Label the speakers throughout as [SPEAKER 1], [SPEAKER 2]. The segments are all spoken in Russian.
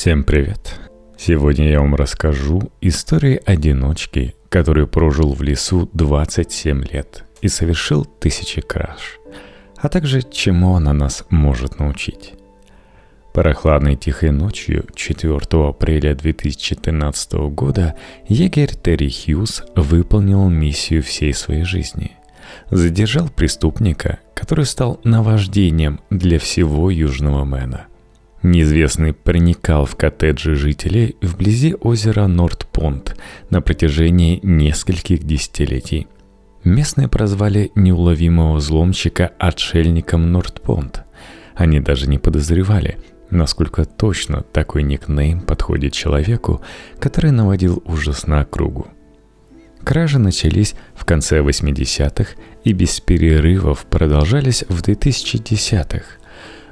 [SPEAKER 1] Всем привет! Сегодня я вам расскажу историю одиночки, который прожил в лесу 27 лет и совершил тысячи краж, а также чему она нас может научить. Прохладной тихой ночью 4 апреля 2013 года егерь Терри Хьюз выполнил миссию всей своей жизни. Задержал преступника, который стал наваждением для всего Южного Мэна – Неизвестный проникал в коттеджи жителей вблизи озера Норт-Понт на протяжении нескольких десятилетий. Местные прозвали неуловимого взломщика отшельником Норт-Понт. Они даже не подозревали, насколько точно такой никнейм подходит человеку, который наводил ужас на округу. Кражи начались в конце 80-х и без перерывов продолжались в 2010-х –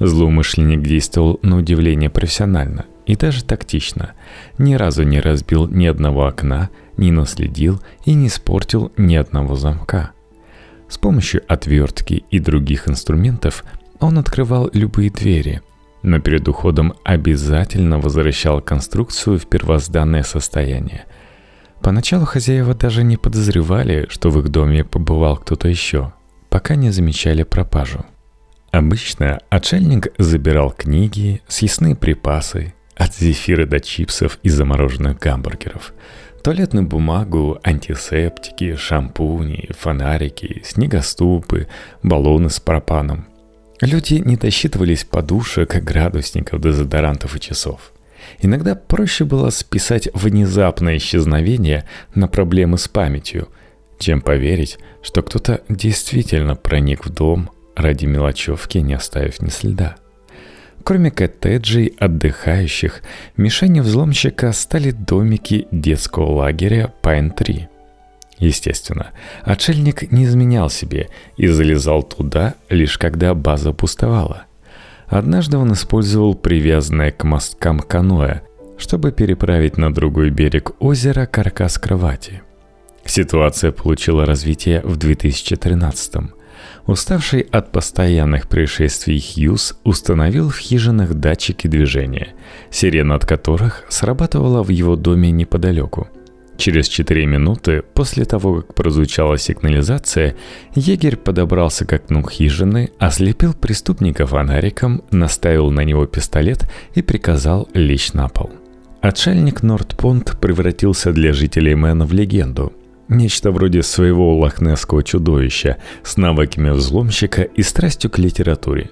[SPEAKER 1] Злоумышленник действовал на удивление профессионально и даже тактично. Ни разу не разбил ни одного окна, не наследил и не испортил ни одного замка. С помощью отвертки и других инструментов он открывал любые двери, но перед уходом обязательно возвращал конструкцию в первозданное состояние. Поначалу хозяева даже не подозревали, что в их доме побывал кто-то еще, пока не замечали пропажу. Обычно отшельник забирал книги, съестные припасы, от зефира до чипсов и замороженных гамбургеров, туалетную бумагу, антисептики, шампуни, фонарики, снегоступы, баллоны с пропаном. Люди не досчитывались подушек, градусников, дезодорантов и часов. Иногда проще было списать внезапное исчезновение на проблемы с памятью, чем поверить, что кто-то действительно проник в дом, ради мелочевки не оставив ни следа. Кроме коттеджей отдыхающих, мишенью взломщика стали домики детского лагеря Пайн-3. Естественно, отшельник не изменял себе и залезал туда, лишь когда база пустовала. Однажды он использовал привязанное к мосткам каноэ, чтобы переправить на другой берег озера каркас кровати. Ситуация получила развитие в 2013 -м. Уставший от постоянных происшествий Хьюз установил в хижинах датчики движения, сирена от которых срабатывала в его доме неподалеку. Через 4 минуты после того, как прозвучала сигнализация, егерь подобрался к окну хижины, ослепил преступника фонариком, наставил на него пистолет и приказал лечь на пол. Отшельник Нордпонт превратился для жителей Мэна в легенду – Нечто вроде своего лохнесского чудовища с навыками взломщика и страстью к литературе.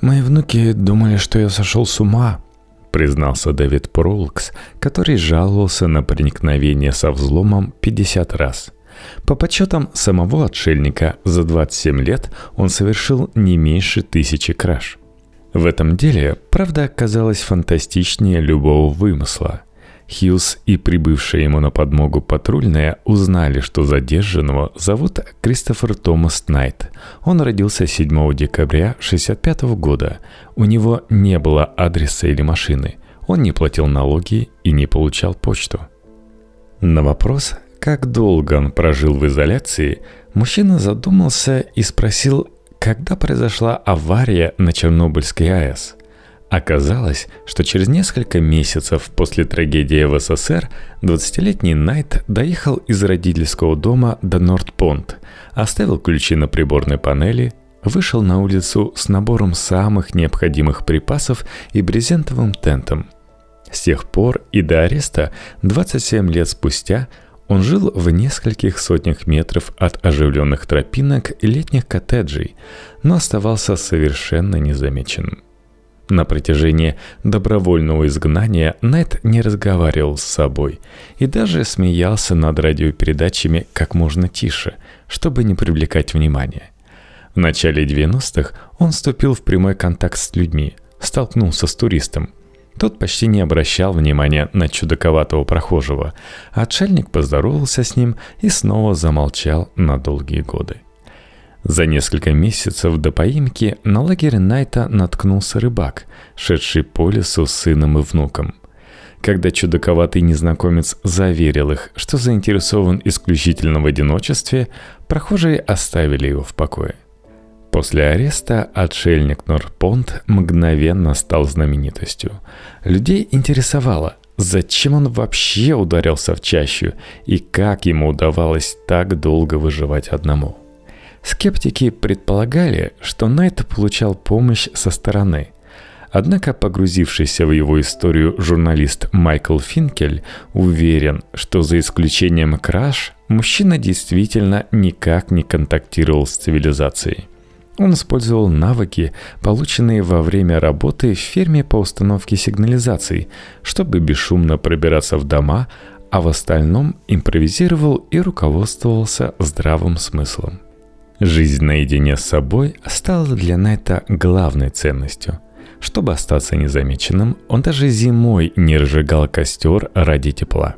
[SPEAKER 1] «Мои внуки думали, что я сошел с ума», — признался Дэвид Пролкс, который жаловался на проникновение со взломом 50 раз. По подсчетам самого отшельника, за 27 лет он совершил не меньше тысячи краж. В этом деле правда оказалась фантастичнее любого вымысла — Хьюз и прибывшая ему на подмогу патрульная узнали, что задержанного зовут Кристофер Томас Найт. Он родился 7 декабря 1965 года. У него не было адреса или машины. Он не платил налоги и не получал почту. На вопрос, как долго он прожил в изоляции, мужчина задумался и спросил, когда произошла авария на Чернобыльской АЭС – Оказалось, что через несколько месяцев после трагедии в СССР 20-летний Найт доехал из родительского дома до Нордпонт, оставил ключи на приборной панели, вышел на улицу с набором самых необходимых припасов и брезентовым тентом. С тех пор и до ареста, 27 лет спустя, он жил в нескольких сотнях метров от оживленных тропинок и летних коттеджей, но оставался совершенно незамеченным. На протяжении добровольного изгнания Нет не разговаривал с собой и даже смеялся над радиопередачами как можно тише, чтобы не привлекать внимания. В начале 90-х он вступил в прямой контакт с людьми, столкнулся с туристом. Тот почти не обращал внимания на чудаковатого прохожего, а отшельник поздоровался с ним и снова замолчал на долгие годы. За несколько месяцев до поимки на лагерь Найта наткнулся рыбак, шедший по лесу с сыном и внуком. Когда чудаковатый незнакомец заверил их, что заинтересован исключительно в одиночестве, прохожие оставили его в покое. После ареста отшельник Норпонт мгновенно стал знаменитостью. Людей интересовало, зачем он вообще ударился в чащу и как ему удавалось так долго выживать одному. Скептики предполагали, что Найт получал помощь со стороны – Однако погрузившийся в его историю журналист Майкл Финкель уверен, что за исключением краш, мужчина действительно никак не контактировал с цивилизацией. Он использовал навыки, полученные во время работы в ферме по установке сигнализаций, чтобы бесшумно пробираться в дома, а в остальном импровизировал и руководствовался здравым смыслом. Жизнь наедине с собой стала для Найта главной ценностью – чтобы остаться незамеченным, он даже зимой не разжигал костер ради тепла.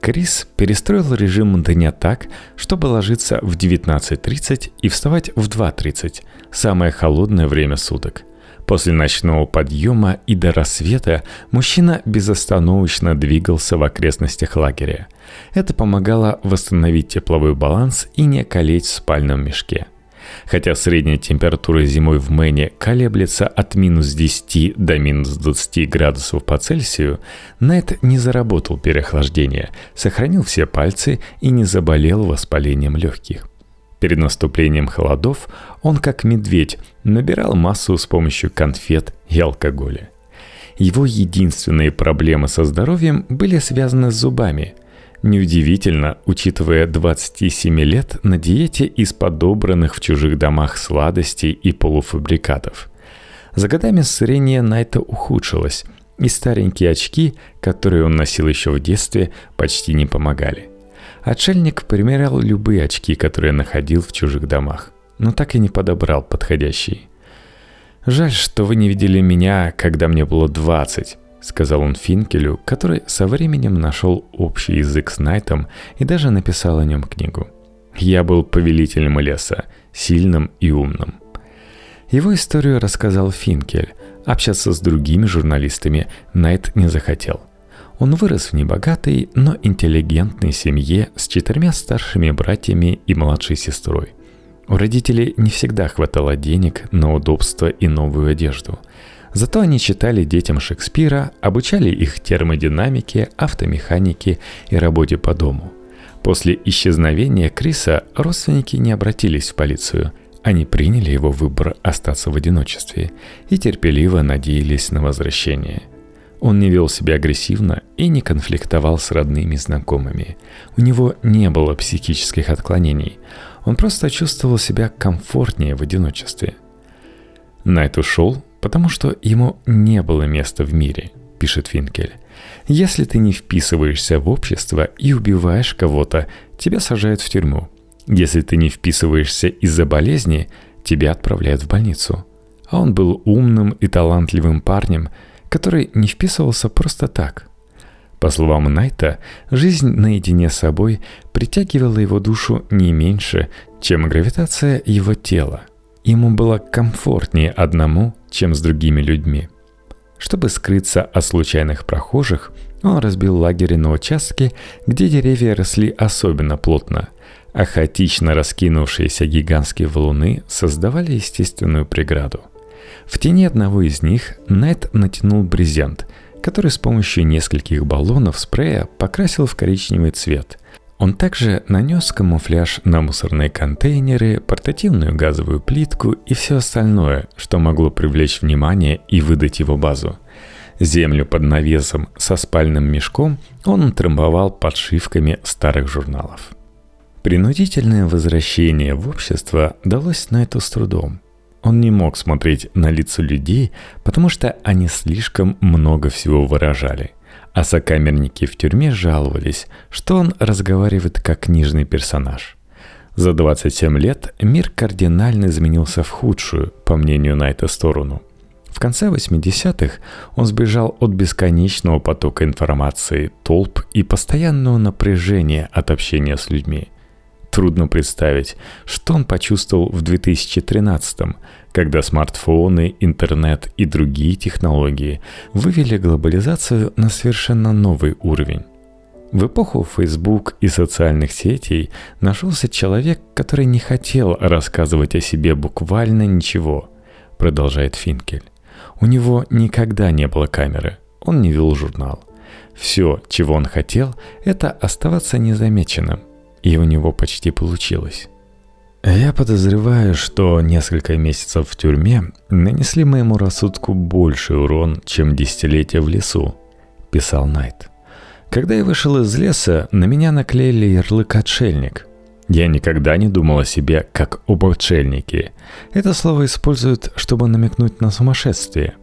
[SPEAKER 1] Крис перестроил режим дня так, чтобы ложиться в 19.30 и вставать в 2.30, самое холодное время суток. После ночного подъема и до рассвета мужчина безостановочно двигался в окрестностях лагеря. Это помогало восстановить тепловой баланс и не колеть в спальном мешке – Хотя средняя температура зимой в Мэне колеблется от минус 10 до минус 20 градусов по Цельсию, Найт не заработал переохлаждения, сохранил все пальцы и не заболел воспалением легких. Перед наступлением холодов он, как медведь, набирал массу с помощью конфет и алкоголя. Его единственные проблемы со здоровьем были связаны с зубами – Неудивительно, учитывая 27 лет на диете из подобранных в чужих домах сладостей и полуфабрикатов. За годами зрение Найта ухудшилось, и старенькие очки, которые он носил еще в детстве, почти не помогали. Отшельник примерял любые очки, которые находил в чужих домах, но так и не подобрал подходящие. «Жаль, что вы не видели меня, когда мне было 20», сказал он Финкелю, который со временем нашел общий язык с Найтом и даже написал о нем книгу. «Я был повелителем леса, сильным и умным». Его историю рассказал Финкель. Общаться с другими журналистами Найт не захотел. Он вырос в небогатой, но интеллигентной семье с четырьмя старшими братьями и младшей сестрой. У родителей не всегда хватало денег на удобство и новую одежду – Зато они читали детям Шекспира, обучали их термодинамике, автомеханике и работе по дому. После исчезновения Криса родственники не обратились в полицию. Они приняли его выбор остаться в одиночестве и терпеливо надеялись на возвращение. Он не вел себя агрессивно и не конфликтовал с родными и знакомыми. У него не было психических отклонений. Он просто чувствовал себя комфортнее в одиночестве. Найт ушел, потому что ему не было места в мире, пишет Финкель. Если ты не вписываешься в общество и убиваешь кого-то, тебя сажают в тюрьму. Если ты не вписываешься из-за болезни, тебя отправляют в больницу. А он был умным и талантливым парнем, который не вписывался просто так. По словам Найта, жизнь наедине с собой притягивала его душу не меньше, чем гравитация его тела – Ему было комфортнее одному, чем с другими людьми. Чтобы скрыться от случайных прохожих, он разбил лагерь на участке, где деревья росли особенно плотно, а хаотично раскинувшиеся гигантские валуны создавали естественную преграду. В тени одного из них Найт натянул брезент, который с помощью нескольких баллонов спрея покрасил в коричневый цвет – он также нанес камуфляж на мусорные контейнеры, портативную газовую плитку и все остальное, что могло привлечь внимание и выдать его базу. Землю под навесом со спальным мешком он утрамбовал подшивками старых журналов. Принудительное возвращение в общество далось Найту с трудом. Он не мог смотреть на лица людей, потому что они слишком много всего выражали – а сокамерники в тюрьме жаловались, что он разговаривает как книжный персонаж. За 27 лет мир кардинально изменился в худшую, по мнению Найта, сторону. В конце 80-х он сбежал от бесконечного потока информации, толп и постоянного напряжения от общения с людьми. Трудно представить, что он почувствовал в 2013-м, когда смартфоны, интернет и другие технологии вывели глобализацию на совершенно новый уровень. В эпоху Facebook и социальных сетей нашелся человек, который не хотел рассказывать о себе буквально ничего, продолжает Финкель. У него никогда не было камеры, он не вел журнал. Все, чего он хотел, это оставаться незамеченным. И у него почти получилось. Я подозреваю, что несколько месяцев в тюрьме нанесли моему рассудку больший урон, чем десятилетия в лесу, писал Найт. Когда я вышел из леса, на меня наклеили ярлык «отшельник». Я никогда не думал о себе как об отшельнике. Это слово используют, чтобы намекнуть на сумасшествие.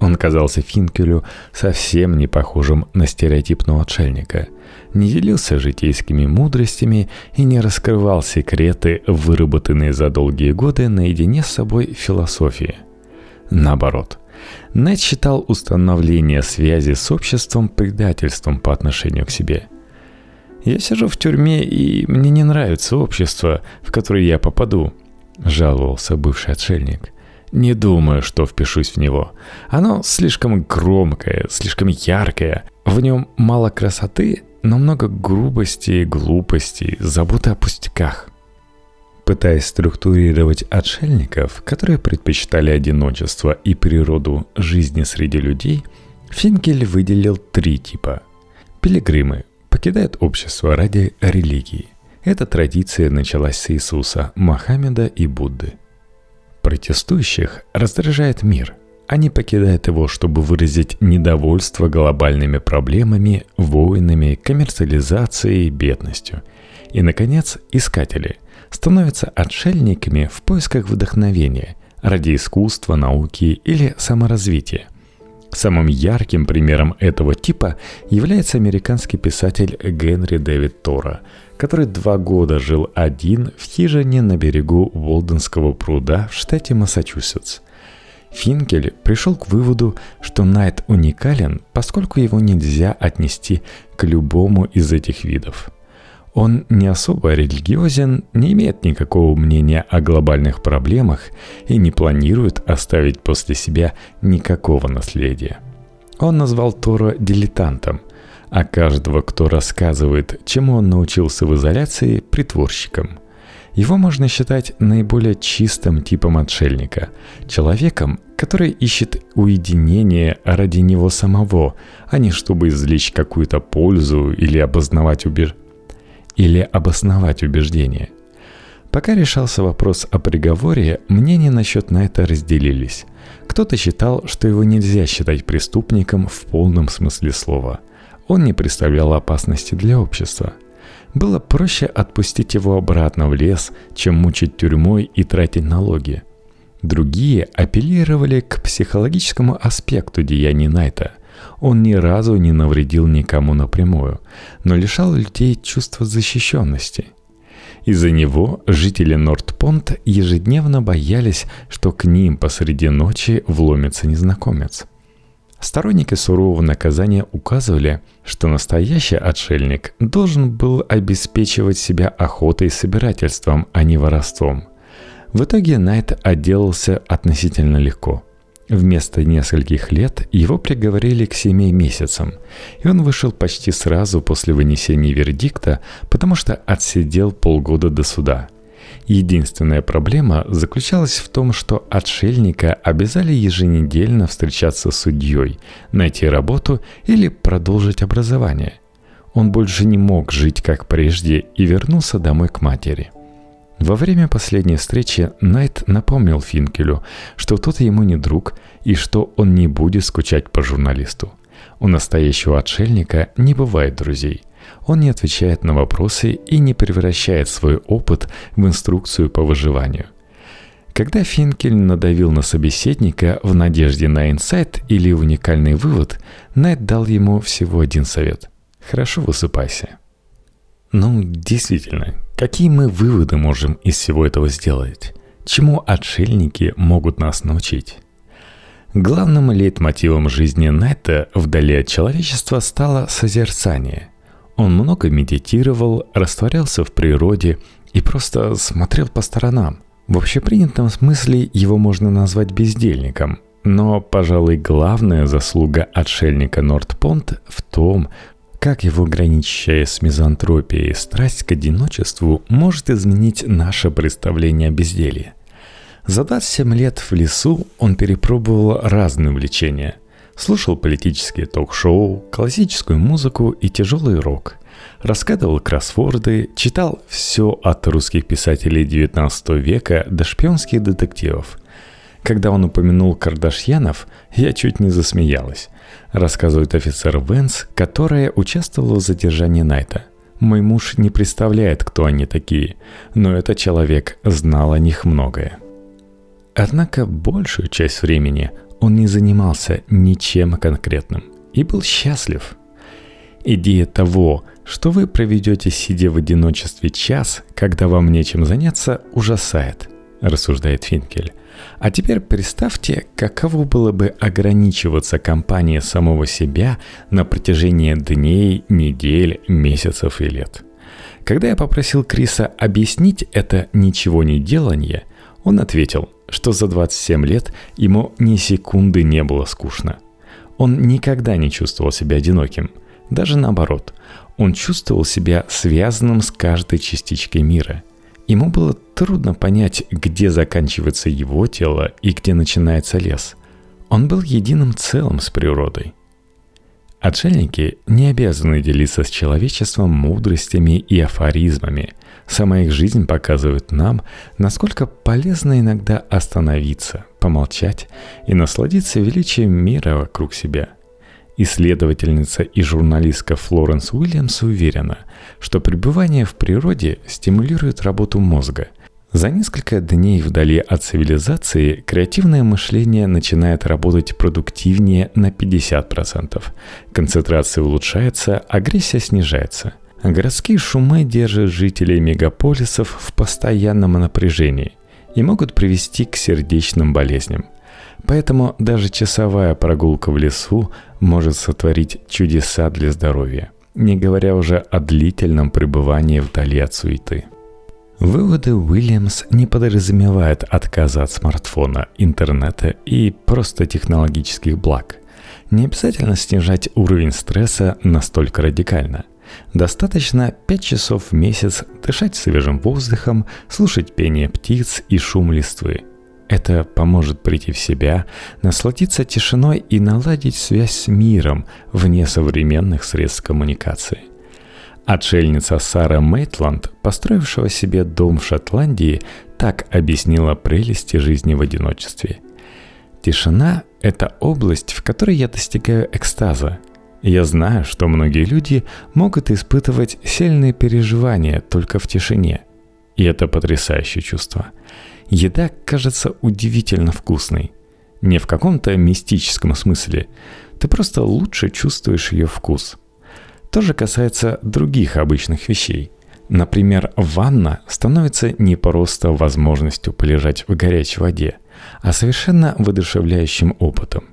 [SPEAKER 1] Он казался Финкелю совсем не похожим на стереотипного отшельника. Не делился житейскими мудростями и не раскрывал секреты, выработанные за долгие годы наедине с собой философии. Наоборот, Найт считал установление связи с обществом предательством по отношению к себе. «Я сижу в тюрьме, и мне не нравится общество, в которое я попаду», – жаловался бывший отшельник. «Не думаю, что впишусь в него. Оно слишком громкое, слишком яркое. В нем мало красоты, но много грубости, глупости, заботы о пустяках. Пытаясь структурировать отшельников, которые предпочитали одиночество и природу жизни среди людей, Финкель выделил три типа. Пилигримы покидают общество ради религии. Эта традиция началась с Иисуса, Мохаммеда и Будды. Протестующих раздражает мир. Они покидают его, чтобы выразить недовольство глобальными проблемами, войнами, коммерциализацией, бедностью. И, наконец, искатели – становятся отшельниками в поисках вдохновения ради искусства, науки или саморазвития. Самым ярким примером этого типа является американский писатель Генри Дэвид Тора, который два года жил один в хижине на берегу Волденского пруда в штате Массачусетс. Финкель пришел к выводу, что Найт уникален, поскольку его нельзя отнести к любому из этих видов – он не особо религиозен, не имеет никакого мнения о глобальных проблемах и не планирует оставить после себя никакого наследия. Он назвал Тора дилетантом, а каждого, кто рассказывает, чему он научился в изоляции, притворщиком. Его можно считать наиболее чистым типом отшельника, человеком, который ищет уединение ради него самого, а не чтобы извлечь какую-то пользу или обосновать убеждение или обосновать убеждение. Пока решался вопрос о приговоре, мнения насчет Найта разделились. Кто-то считал, что его нельзя считать преступником в полном смысле слова. Он не представлял опасности для общества. Было проще отпустить его обратно в лес, чем мучить тюрьмой и тратить налоги. Другие апеллировали к психологическому аспекту деяний Найта – он ни разу не навредил никому напрямую, но лишал людей чувства защищенности. Из-за него жители Нордпонт ежедневно боялись, что к ним посреди ночи вломится незнакомец. Сторонники сурового наказания указывали, что настоящий отшельник должен был обеспечивать себя охотой и собирательством, а не воровством. В итоге Найт отделался относительно легко – Вместо нескольких лет его приговорили к семи месяцам, и он вышел почти сразу после вынесения вердикта, потому что отсидел полгода до суда. Единственная проблема заключалась в том, что отшельника обязали еженедельно встречаться с судьей, найти работу или продолжить образование. Он больше не мог жить как прежде и вернулся домой к матери – во время последней встречи Найт напомнил Финкелю, что тот ему не друг и что он не будет скучать по журналисту. У настоящего отшельника не бывает друзей. Он не отвечает на вопросы и не превращает свой опыт в инструкцию по выживанию. Когда Финкель надавил на собеседника в надежде на инсайт или уникальный вывод, Найт дал ему всего один совет. «Хорошо высыпайся». Ну, действительно, какие мы выводы можем из всего этого сделать? Чему отшельники могут нас научить? Главным лейтмотивом жизни Найта вдали от человечества стало созерцание. Он много медитировал, растворялся в природе и просто смотрел по сторонам. В общепринятом смысле его можно назвать бездельником, но, пожалуй, главная заслуга отшельника Нордпонт в том, как его граничащая с мизантропией страсть к одиночеству может изменить наше представление о безделье. За 27 лет в лесу он перепробовал разные увлечения. Слушал политические ток-шоу, классическую музыку и тяжелый рок. Раскадывал кроссворды, читал все от русских писателей XIX века до шпионских детективов. Когда он упомянул Кардашьянов, я чуть не засмеялась. Рассказывает офицер Венс, которая участвовала в задержании Найта. Мой муж не представляет, кто они такие, но этот человек знал о них многое. Однако большую часть времени он не занимался ничем конкретным и был счастлив. Идея того, что вы проведете сидя в одиночестве час, когда вам нечем заняться, ужасает, рассуждает Финкель. А теперь представьте, каково было бы ограничиваться компанией самого себя на протяжении дней, недель, месяцев и лет. Когда я попросил Криса объяснить это ничего не делание, он ответил, что за 27 лет ему ни секунды не было скучно. Он никогда не чувствовал себя одиноким. Даже наоборот, он чувствовал себя связанным с каждой частичкой мира. Ему было трудно понять, где заканчивается его тело и где начинается лес. Он был единым целым с природой – Отшельники не обязаны делиться с человечеством мудростями и афоризмами. Сама их жизнь показывает нам, насколько полезно иногда остановиться, помолчать и насладиться величием мира вокруг себя. Исследовательница и журналистка Флоренс Уильямс уверена, что пребывание в природе стимулирует работу мозга – за несколько дней вдали от цивилизации креативное мышление начинает работать продуктивнее на 50%. Концентрация улучшается, агрессия снижается. Городские шумы держат жителей мегаполисов в постоянном напряжении и могут привести к сердечным болезням. Поэтому даже часовая прогулка в лесу может сотворить чудеса для здоровья, не говоря уже о длительном пребывании вдали от суеты. Выводы Уильямс не подразумевают отказа от смартфона, интернета и просто технологических благ. Не обязательно снижать уровень стресса настолько радикально. Достаточно 5 часов в месяц дышать свежим воздухом, слушать пение птиц и шум листвы. Это поможет прийти в себя, насладиться тишиной и наладить связь с миром вне современных средств коммуникации. Отшельница Сара Мейтланд, построившего себе дом в Шотландии, так объяснила прелести жизни в одиночестве. Тишина – это область, в которой я достигаю экстаза. Я знаю, что многие люди могут испытывать сильные переживания только в тишине. И это потрясающее чувство. Еда кажется удивительно вкусной. Не в каком-то мистическом смысле. Ты просто лучше чувствуешь ее вкус – то же касается других обычных вещей. Например, ванна становится не просто возможностью полежать в горячей воде, а совершенно воодушевляющим опытом.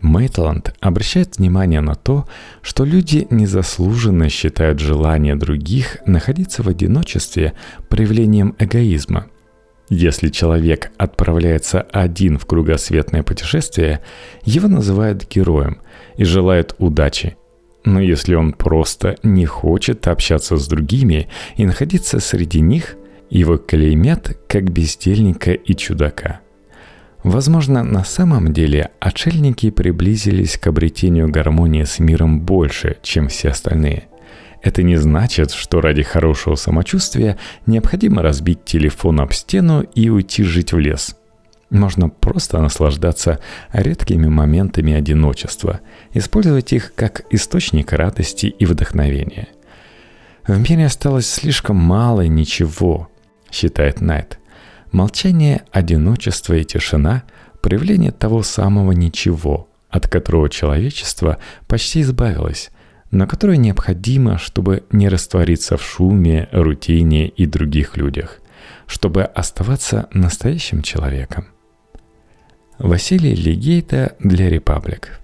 [SPEAKER 1] Мейтланд обращает внимание на то, что люди незаслуженно считают желание других находиться в одиночестве проявлением эгоизма. Если человек отправляется один в кругосветное путешествие, его называют героем и желают удачи – но если он просто не хочет общаться с другими и находиться среди них, его клеймят как бездельника и чудака. Возможно, на самом деле отшельники приблизились к обретению гармонии с миром больше, чем все остальные. Это не значит, что ради хорошего самочувствия необходимо разбить телефон об стену и уйти жить в лес. Можно просто наслаждаться редкими моментами одиночества, использовать их как источник радости и вдохновения. В мире осталось слишком мало ничего, считает Найт. Молчание, одиночество и тишина – проявление того самого ничего, от которого человечество почти избавилось, но которое необходимо, чтобы не раствориться в шуме, рутине и других людях, чтобы оставаться настоящим человеком. Василий Легейта для «Репаблик».